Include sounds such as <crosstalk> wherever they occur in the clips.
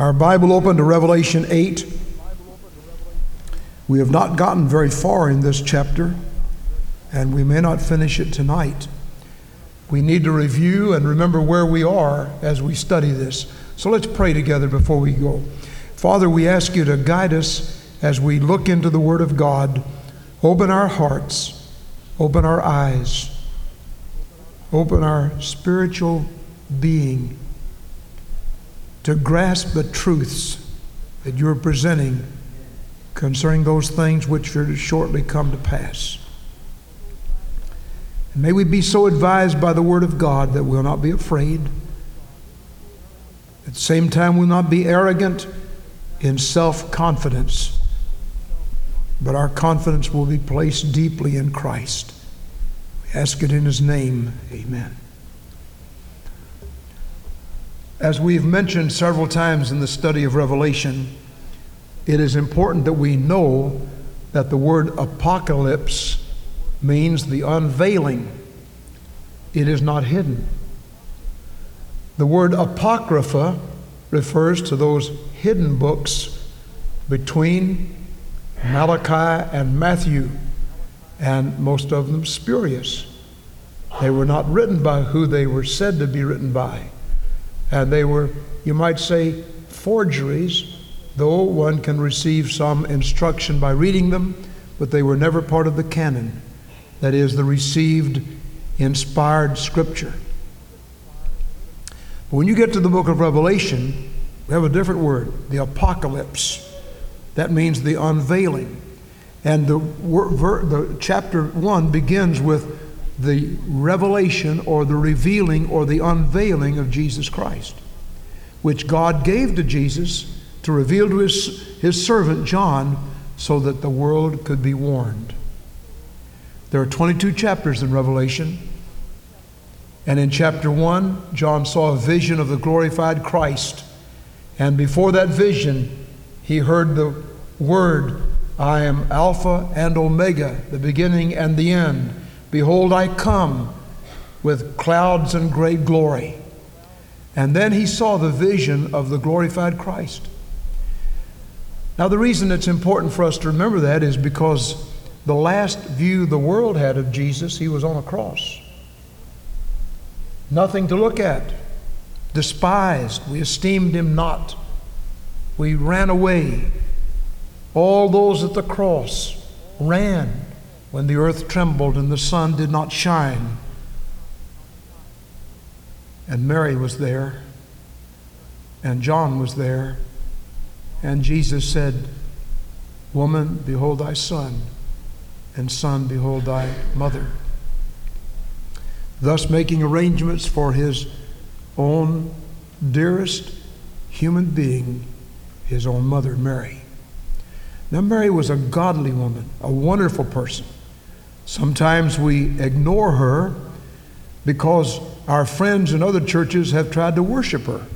Our Bible open to Revelation 8. We have not gotten very far in this chapter, and we may not finish it tonight. We need to review and remember where we are as we study this. So let's pray together before we go. Father, we ask you to guide us as we look into the Word of God. Open our hearts, open our eyes, open our spiritual being to grasp the truths that you're presenting concerning those things which are to shortly come to pass. And may we be so advised by the Word of God that we'll not be afraid. At the same time, we'll not be arrogant in self confidence, but our confidence will be placed deeply in Christ. We ask it in His name. Amen. As we've mentioned several times in the study of Revelation, it is important that we know that the word apocalypse means the unveiling, it is not hidden. The word apocrypha refers to those hidden books between Malachi and Matthew, and most of them spurious. They were not written by who they were said to be written by. And they were, you might say, forgeries, though one can receive some instruction by reading them, but they were never part of the canon. That is, the received, inspired scripture. But when you get to the book of Revelation, we have a different word, the apocalypse. That means the unveiling. And the, the chapter 1 begins with the revelation or the revealing or the unveiling of Jesus Christ, which God gave to Jesus to reveal to his, his servant John so that the world could be warned. There are 22 chapters in Revelation. And in chapter 1, John saw a vision of the glorified Christ. And before that vision, he heard the word, I am Alpha and Omega, the beginning and the end. Behold, I come with clouds and great glory. And then he saw the vision of the glorified Christ. Now, the reason it's important for us to remember that is because the last view the world had of Jesus, he was on a cross. Nothing to look at, despised. We esteemed him not. We ran away. All those at the cross ran when the earth trembled and the sun did not shine. And Mary was there, and John was there, and Jesus said, Woman, behold thy son, and son, behold thy mother. Thus, making arrangements for his own dearest human being, his own mother, Mary. Now, Mary was a godly woman, a wonderful person. Sometimes we ignore her because our friends in other churches have tried to worship her.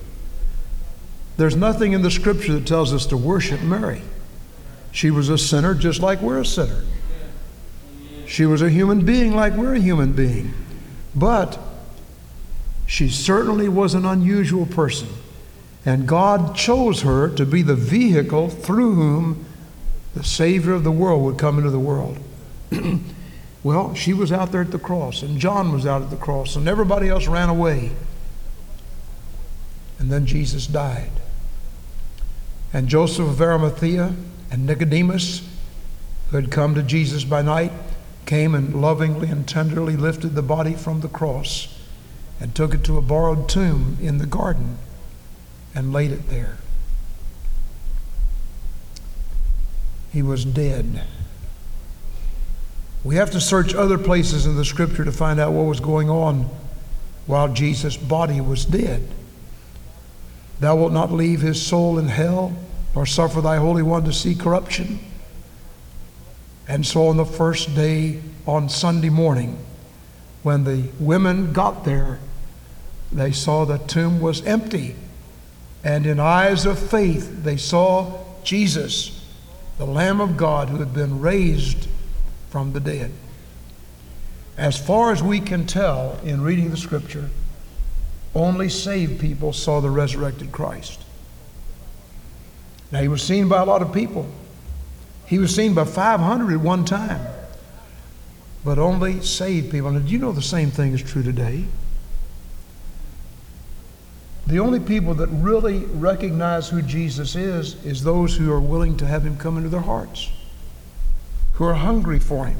There's nothing in the scripture that tells us to worship Mary. She was a sinner just like we're a sinner. She was a human being like we're a human being. But she certainly was an unusual person. And God chose her to be the vehicle through whom the Savior of the world would come into the world. <clears throat> Well, she was out there at the cross, and John was out at the cross, and everybody else ran away. And then Jesus died. And Joseph of Arimathea and Nicodemus, who had come to Jesus by night, came and lovingly and tenderly lifted the body from the cross and took it to a borrowed tomb in the garden and laid it there. He was dead. We have to search other places in the scripture to find out what was going on while Jesus' body was dead. Thou wilt not leave his soul in hell, nor suffer thy Holy One to see corruption. And so on the first day, on Sunday morning, when the women got there, they saw the tomb was empty. And in eyes of faith, they saw Jesus, the Lamb of God, who had been raised from the dead. As far as we can tell in reading the scripture, only saved people saw the resurrected Christ. Now, he was seen by a lot of people. He was seen by 500 at one time, but only saved people. Now, do you know the same thing is true today? The only people that really recognize who Jesus is is those who are willing to have him come into their hearts, who are hungry for him.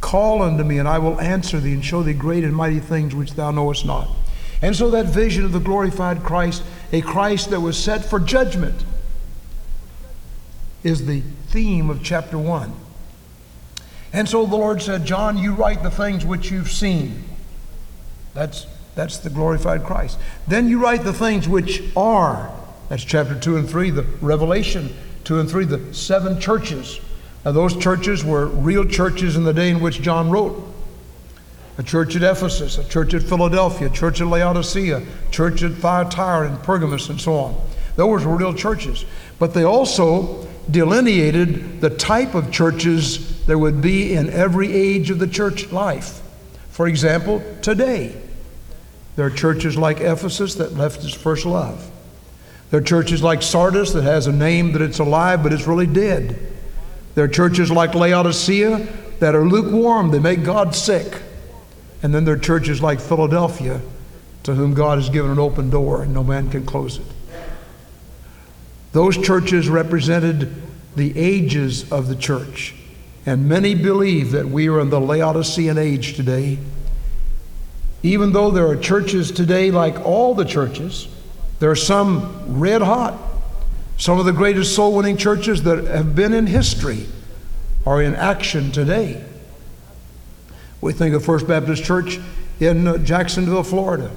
Call unto me, and I will answer thee and show thee great and mighty things which thou knowest not. And so that vision of the glorified Christ, a Christ that was set for judgment, is the theme of chapter 1. And so the Lord said, John, you write the things which you've seen. That's that's the glorified Christ. Then you write the things which are. That's chapter 2 and 3, the Revelation 2 and 3, the seven churches. Now, those churches were real churches in the day in which John wrote. A church at Ephesus, a church at Philadelphia, a church at Laodicea, a church at Thyatira and Pergamos, and so on. Those were real churches. But they also delineated the type of churches there would be in every age of the church life. For example, today, there are churches like Ephesus that left its first love. There are churches like Sardis that has a name that it's alive, but it's really dead. There are churches like Laodicea that are lukewarm, they make God sick. And then there are churches like Philadelphia to whom God has given an open door and no man can close it. Those churches represented the ages of the church. And many believe that we are in the Laodicean age today even though there are churches today, like all the churches, there are some red hot. Some of the greatest soul winning churches that have been in history are in action today. We think of First Baptist Church in uh, Jacksonville, Florida.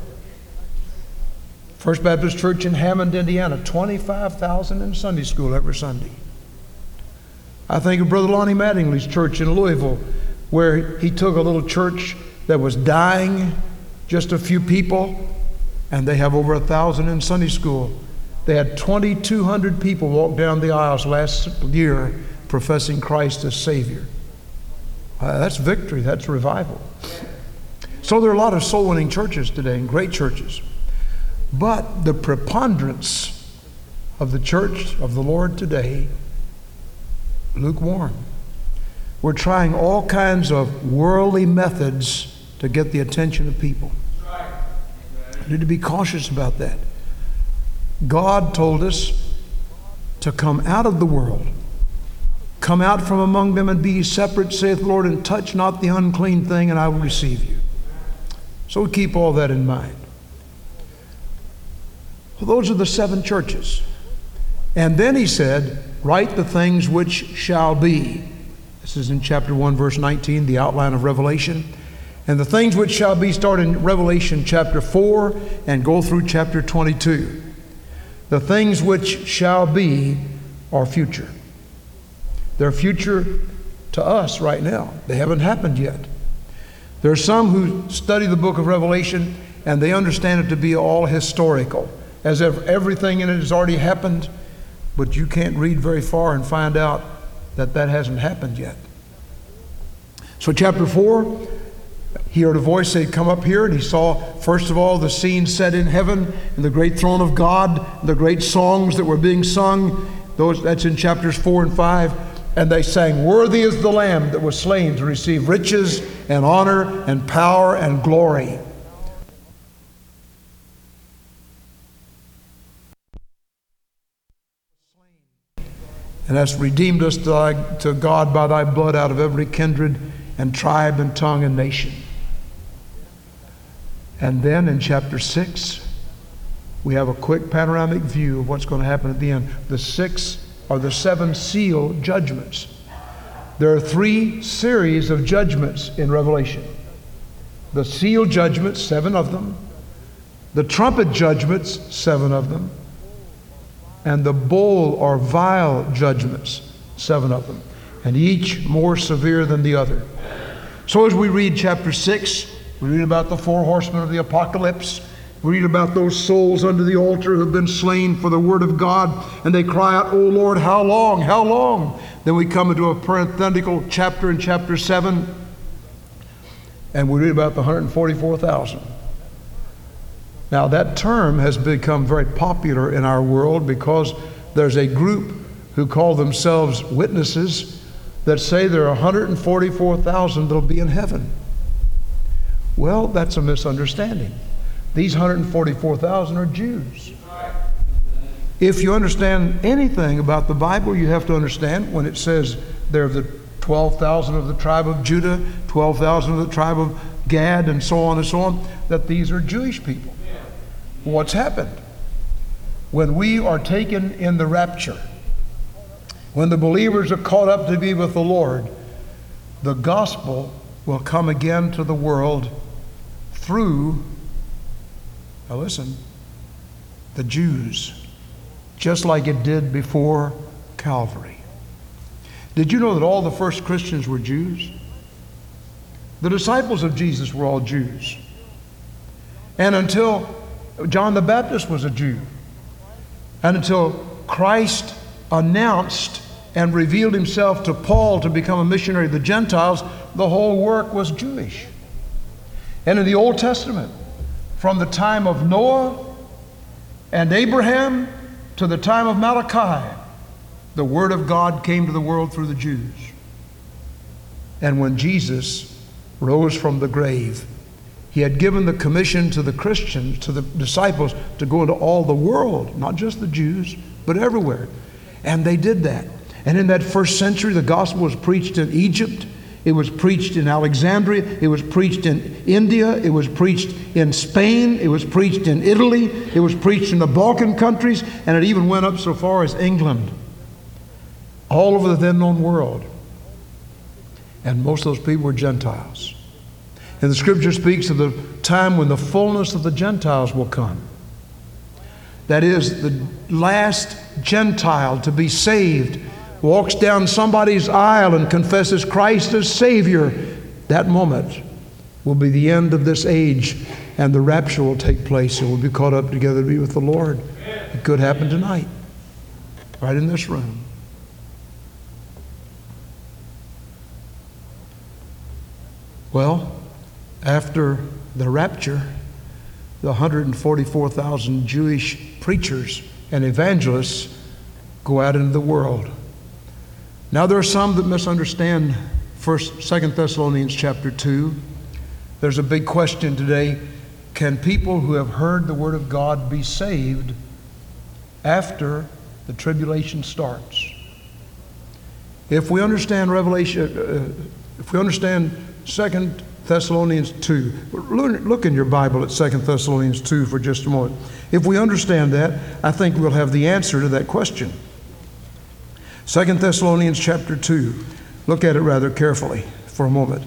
First Baptist Church in Hammond, Indiana, 25,000 in Sunday school every Sunday. I think of Brother Lonnie Mattingly's church in Louisville, where he took a little church that was dying just a few people, and they have over a thousand in Sunday school. They had 2,200 people walk down the aisles last year professing Christ as Savior. Uh, that's victory, that's revival. So there are a lot of soul winning churches today and great churches. But the preponderance of the church of the Lord today, lukewarm. We're trying all kinds of worldly methods to get the attention of people. We need to be cautious about that. God told us to come out of the world. Come out from among them and be separate, saith the Lord, and touch not the unclean thing, and I will receive you. So we keep all that in mind. Well, those are the seven churches. And then he said, Write the things which shall be. This is in chapter 1, verse 19, the outline of Revelation. And the things which shall be start in Revelation chapter 4 and go through chapter 22. The things which shall be are future. They're future to us right now. They haven't happened yet. There are some who study the book of Revelation and they understand it to be all historical, as if everything in it has already happened, but you can't read very far and find out that that hasn't happened yet. So, chapter 4 he heard a voice say, Come up here. And he saw, first of all, the scene set in heaven and the great throne of God, and the great songs that were being sung. Those, that's in chapters 4 and 5. And they sang, Worthy is the Lamb that was slain to receive riches and honor and power and glory. And hast redeemed us to God by thy blood out of every kindred and tribe and tongue and nation. And then in chapter 6, we have a quick panoramic view of what's going to happen at the end. The six are the seven seal judgments. There are three series of judgments in Revelation the seal judgments, seven of them, the trumpet judgments, seven of them, and the bowl or vial judgments, seven of them, and each more severe than the other. So as we read chapter 6, we read about the four horsemen of the apocalypse. We read about those souls under the altar who have been slain for the word of God, and they cry out, Oh Lord, how long? How long? Then we come into a parenthetical chapter in chapter 7, and we read about the 144,000. Now, that term has become very popular in our world because there's a group who call themselves witnesses that say there are 144,000 that'll be in heaven. Well, that's a misunderstanding. These 144,000 are Jews. If you understand anything about the Bible, you have to understand when it says they're the 12,000 of the tribe of Judah, 12,000 of the tribe of Gad, and so on and so on, that these are Jewish people. What's happened? When we are taken in the rapture, when the believers are caught up to be with the Lord, the gospel will come again to the world through, now listen, the Jews just like it did before Calvary. Did you know that all the first Christians were Jews? The disciples of Jesus were all Jews. And until John the Baptist was a Jew, and until Christ announced and revealed himself to Paul to become a missionary of the Gentiles, the whole work was Jewish. And in the Old Testament, from the time of Noah and Abraham to the time of Malachi, the Word of God came to the world through the Jews. And when Jesus rose from the grave, he had given the commission to the Christians, to the disciples, to go into all the world, not just the Jews, but everywhere. And they did that. And in that first century, the gospel was preached in Egypt, it was preached in Alexandria. It was preached in India. It was preached in Spain. It was preached in Italy. It was preached in the Balkan countries. And it even went up so far as England, all over the then known world. And most of those people were Gentiles. And the scripture speaks of the time when the fullness of the Gentiles will come. That is, the last Gentile to be saved walks down somebody's aisle and confesses Christ as Savior, that moment will be the end of this age and the rapture will take place and we'll be caught up together to be with the Lord. It could happen tonight, right in this room. Well, after the rapture, the 144,000 Jewish preachers and evangelists go out into the world now there are some that misunderstand First, Second Thessalonians chapter two. There's a big question today: Can people who have heard the word of God be saved after the tribulation starts? If we understand Revelation, uh, if we understand Second Thessalonians 2. Look in your Bible at Second Thessalonians 2 for just a moment. If we understand that, I think we'll have the answer to that question. Second Thessalonians chapter 2. Look at it rather carefully for a moment.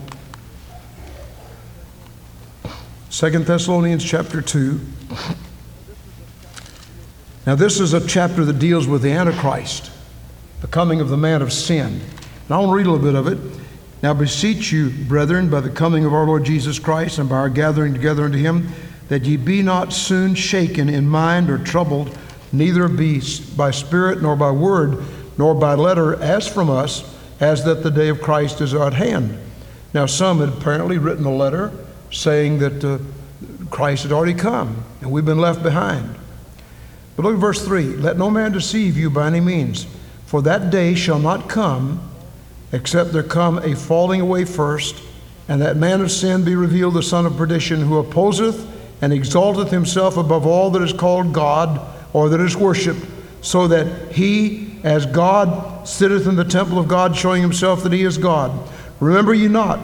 Second Thessalonians chapter 2. Now, this is a chapter that deals with the Antichrist, the coming of the man of sin. And I want to read a little bit of it. Now, beseech you, brethren, by the coming of our Lord Jesus Christ and by our gathering together unto him, that ye be not soon shaken in mind or troubled, neither be by spirit nor by word nor by letter as from us, as that the day of Christ is at hand. Now, some had apparently written a letter saying that uh, Christ had already come and we've been left behind. But look at verse 3 Let no man deceive you by any means, for that day shall not come except there come a falling away first, and that man of sin be revealed, the son of perdition, who opposeth and exalteth himself above all that is called God or that is worshipped, so that he as God sitteth in the temple of God, showing himself that he is God. Remember ye not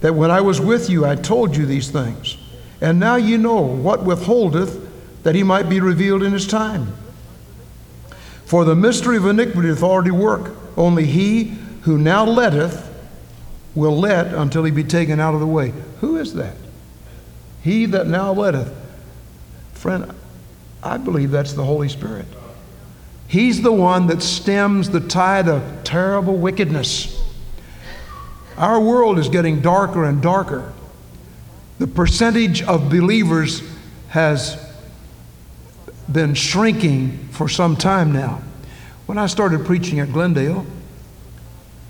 that when I was with you, I told you these things. And now ye know what withholdeth that he might be revealed in his time. For the mystery of iniquity doth already work. Only he who now letteth will let until he be taken out of the way. Who is that? He that now letteth. Friend, I believe that's the Holy Spirit. He's the one that stems the tide of terrible wickedness. Our world is getting darker and darker. The percentage of believers has been shrinking for some time now. When I started preaching at Glendale,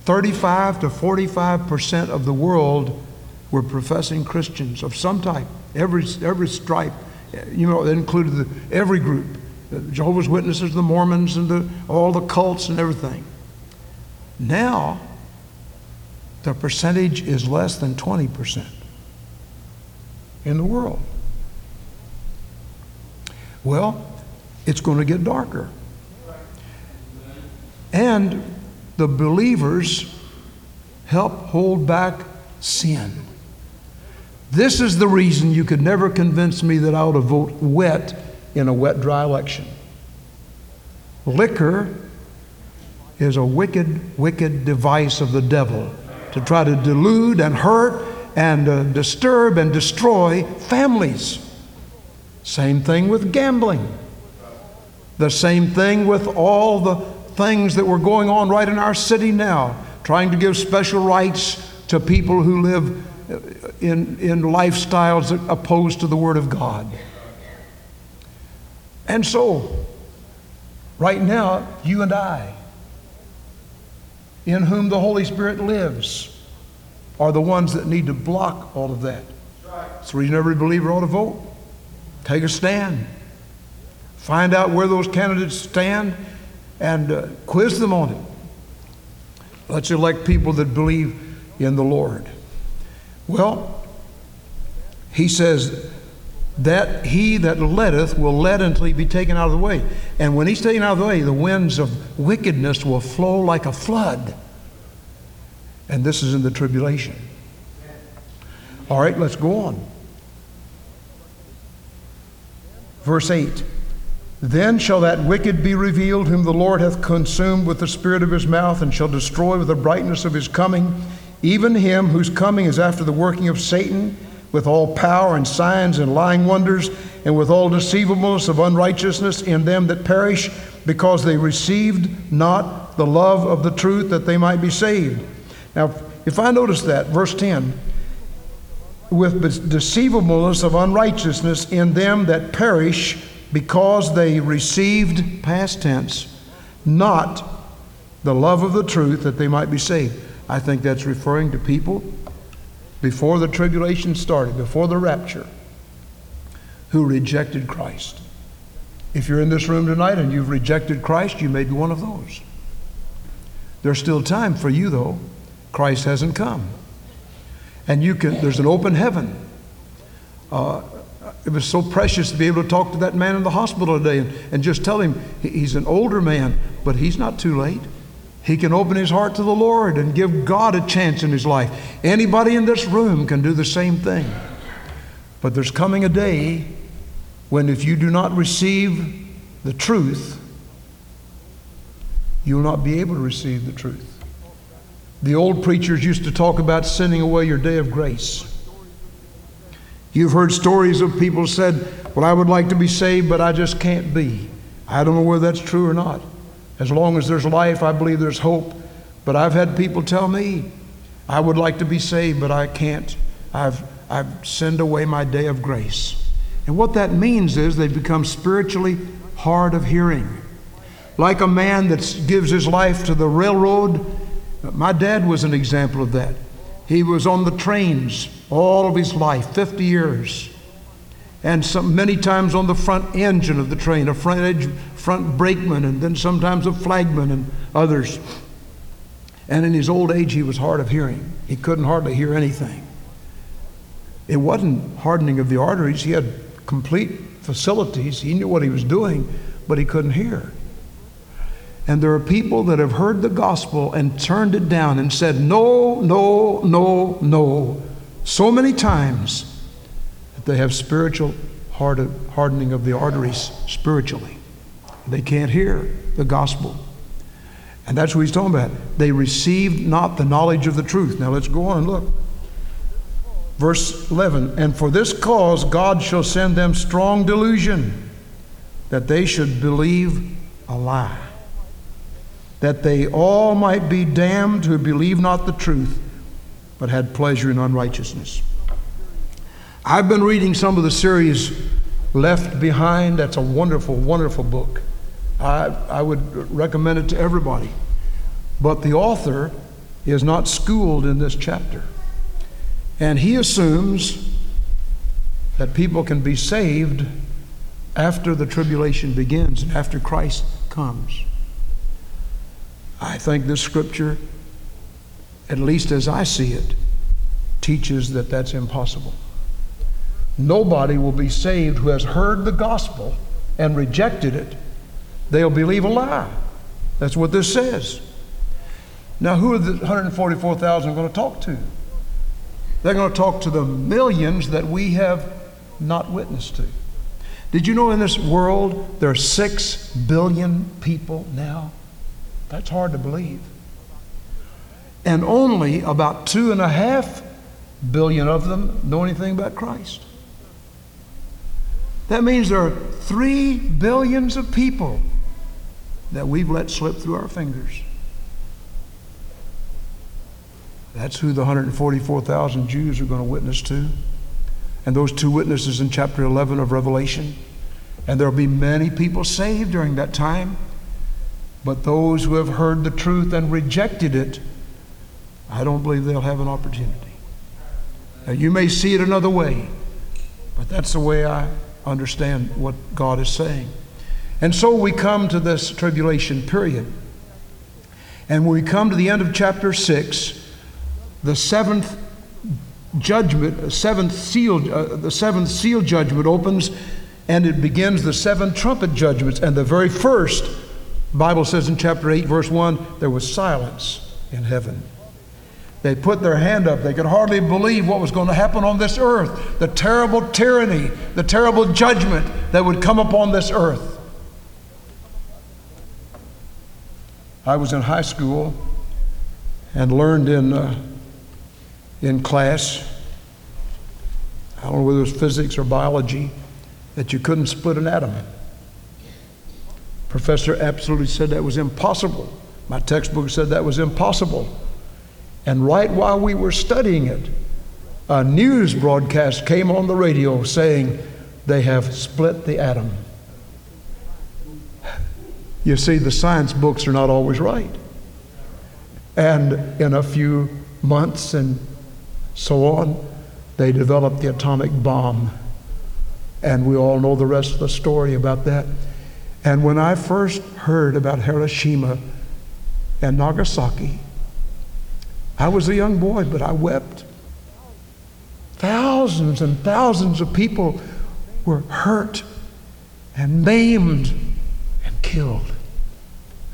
35 to 45 percent of the world were professing Christians of some type, every, every stripe, you know, that included the, every group Jehovah's Witnesses, the Mormons, and the, all the cults and everything. Now, the percentage is less than 20% in the world. Well, it's going to get darker. And the believers help hold back sin. This is the reason you could never convince me that I ought to vote wet in a wet, dry election. Liquor is a wicked, wicked device of the devil to try to delude and hurt and uh, disturb and destroy families. Same thing with gambling. The same thing with all the things that were going on right in our city now, trying to give special rights to people who live uh, in, in lifestyles opposed to the Word of God. And so, right now, you and I, in whom the Holy Spirit lives, are the ones that need to block all of that. That's the reason every believer ought to vote. Take a stand. Find out where those candidates stand and uh, quiz them on it. Let's elect people that believe in the Lord. Well, he says, that he that letteth will let until he be taken out of the way. And when he's taken out of the way, the winds of wickedness will flow like a flood. And this is in the tribulation. All right, let's go on. Verse 8 Then shall that wicked be revealed, whom the Lord hath consumed with the spirit of his mouth, and shall destroy with the brightness of his coming, even him whose coming is after the working of Satan with all power and signs and lying wonders, and with all deceivableness of unrighteousness in them that perish, because they received not the love of the truth that they might be saved. Now, if I notice that, verse 10, with deceivableness of unrighteousness in them that perish, because they received, past tense, not the love of the truth that they might be saved. I think that's referring to people before the tribulation started, before the rapture, who rejected Christ. If you're in this room tonight and you've rejected Christ, you may be one of those. There's still time for you, though. Christ hasn't come. And you can, there's an open heaven. Uh, it was so precious to be able to talk to that man in the hospital today and, and just tell him he's an older man, but he's not too late. He can open his heart to the Lord and give God a chance in his life. Anybody in this room can do the same thing. But there's coming a day when if you do not receive the truth, you'll not be able to receive the truth. The old preachers used to talk about sending away your day of grace. You've heard stories of people said, Well, I would like to be saved, but I just can't be. I don't know whether that's true or not. As long as there's life, I believe there's hope. But I've had people tell me, I would like to be saved, but I can't. I've, I've sent away my day of grace. And what that means is they've become spiritually hard of hearing. Like a man that gives his life to the railroad. My dad was an example of that. He was on the trains all of his life, 50 years and some, many times on the front engine of the train, a front edge, front brakeman, and then sometimes a flagman and others. And in his old age, he was hard of hearing. He couldn't hardly hear anything. It wasn't hardening of the arteries. He had complete facilities. He knew what he was doing, but he couldn't hear. And there are people that have heard the gospel and turned it down and said, no, no, no, no, so many times they have spiritual hardening of the arteries spiritually. They can't hear the gospel. And that's what he's talking about. They received not the knowledge of the truth. Now let's go on and look. Verse 11 And for this cause God shall send them strong delusion, that they should believe a lie, that they all might be damned who believe not the truth, but had pleasure in unrighteousness. I've been reading some of the series Left Behind. That's a wonderful, wonderful book. I, I would recommend it to everybody. But the author is not schooled in this chapter. And he assumes that people can be saved after the tribulation begins and after Christ comes. I think this scripture, at least as I see it, teaches that that's impossible. Nobody will be saved who has heard the gospel and rejected it. They'll believe a lie. That's what this says. Now, who are the 144,000 going to talk to? They're going to talk to the millions that we have not witnessed to. Did you know in this world there are six billion people now? That's hard to believe. And only about two and a half billion of them know anything about Christ. That means there are three billions of people that we've let slip through our fingers. That's who the 144,000 Jews are going to witness to. And those two witnesses in chapter 11 of Revelation. And there'll be many people saved during that time. But those who have heard the truth and rejected it, I don't believe they'll have an opportunity. Now, you may see it another way, but that's the way I understand what God is saying. And so we come to this tribulation period. And when we come to the end of chapter 6, the seventh judgment, seventh seal, uh, the seventh seal judgment opens and it begins the seven trumpet judgments. And the very first, Bible says in chapter 8, verse 1, there was silence in heaven. They put their hand up. They could hardly believe what was going to happen on this earth the terrible tyranny, the terrible judgment that would come upon this earth. I was in high school and learned in, uh, in class, I don't know whether it was physics or biology, that you couldn't split an atom. Professor absolutely said that was impossible. My textbook said that was impossible. And right while we were studying it, a news broadcast came on the radio saying they have split the atom. You see, the science books are not always right. And in a few months and so on, they developed the atomic bomb. And we all know the rest of the story about that. And when I first heard about Hiroshima and Nagasaki, I was a young boy, but I wept. Thousands and thousands of people were hurt and maimed and killed.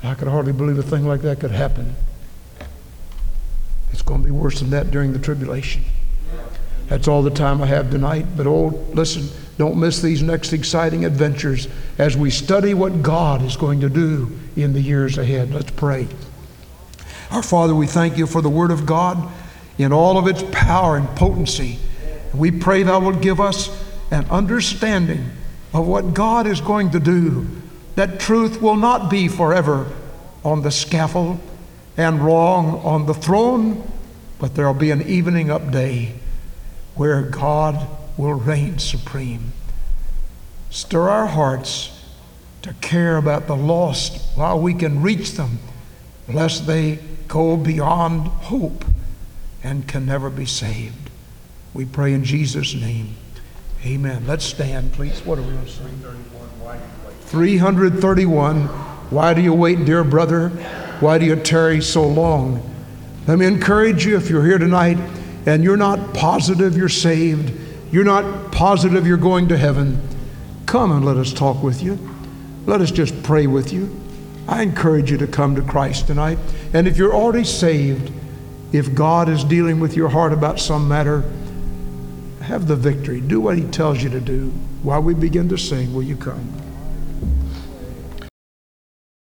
I could hardly believe a thing like that could happen. It's going to be worse than that during the tribulation. That's all the time I have tonight. But oh, listen, don't miss these next exciting adventures as we study what God is going to do in the years ahead. Let's pray. Our Father, we thank you for the Word of God in all of its power and potency. We pray Thou wilt give us an understanding of what God is going to do, that truth will not be forever on the scaffold and wrong on the throne, but there'll be an evening up day where God will reign supreme. Stir our hearts to care about the lost while we can reach them, lest they go beyond hope and can never be saved. We pray in Jesus' name. Amen. Let's stand, please. What are we going to sing? 331. Why do you wait, dear brother? Why do you tarry so long? Let me encourage you if you're here tonight and you're not positive you're saved, you're not positive you're going to heaven, come and let us talk with you. Let us just pray with you. I encourage you to come to Christ tonight. And if you're already saved, if God is dealing with your heart about some matter, have the victory. Do what He tells you to do. While we begin to sing, will you come?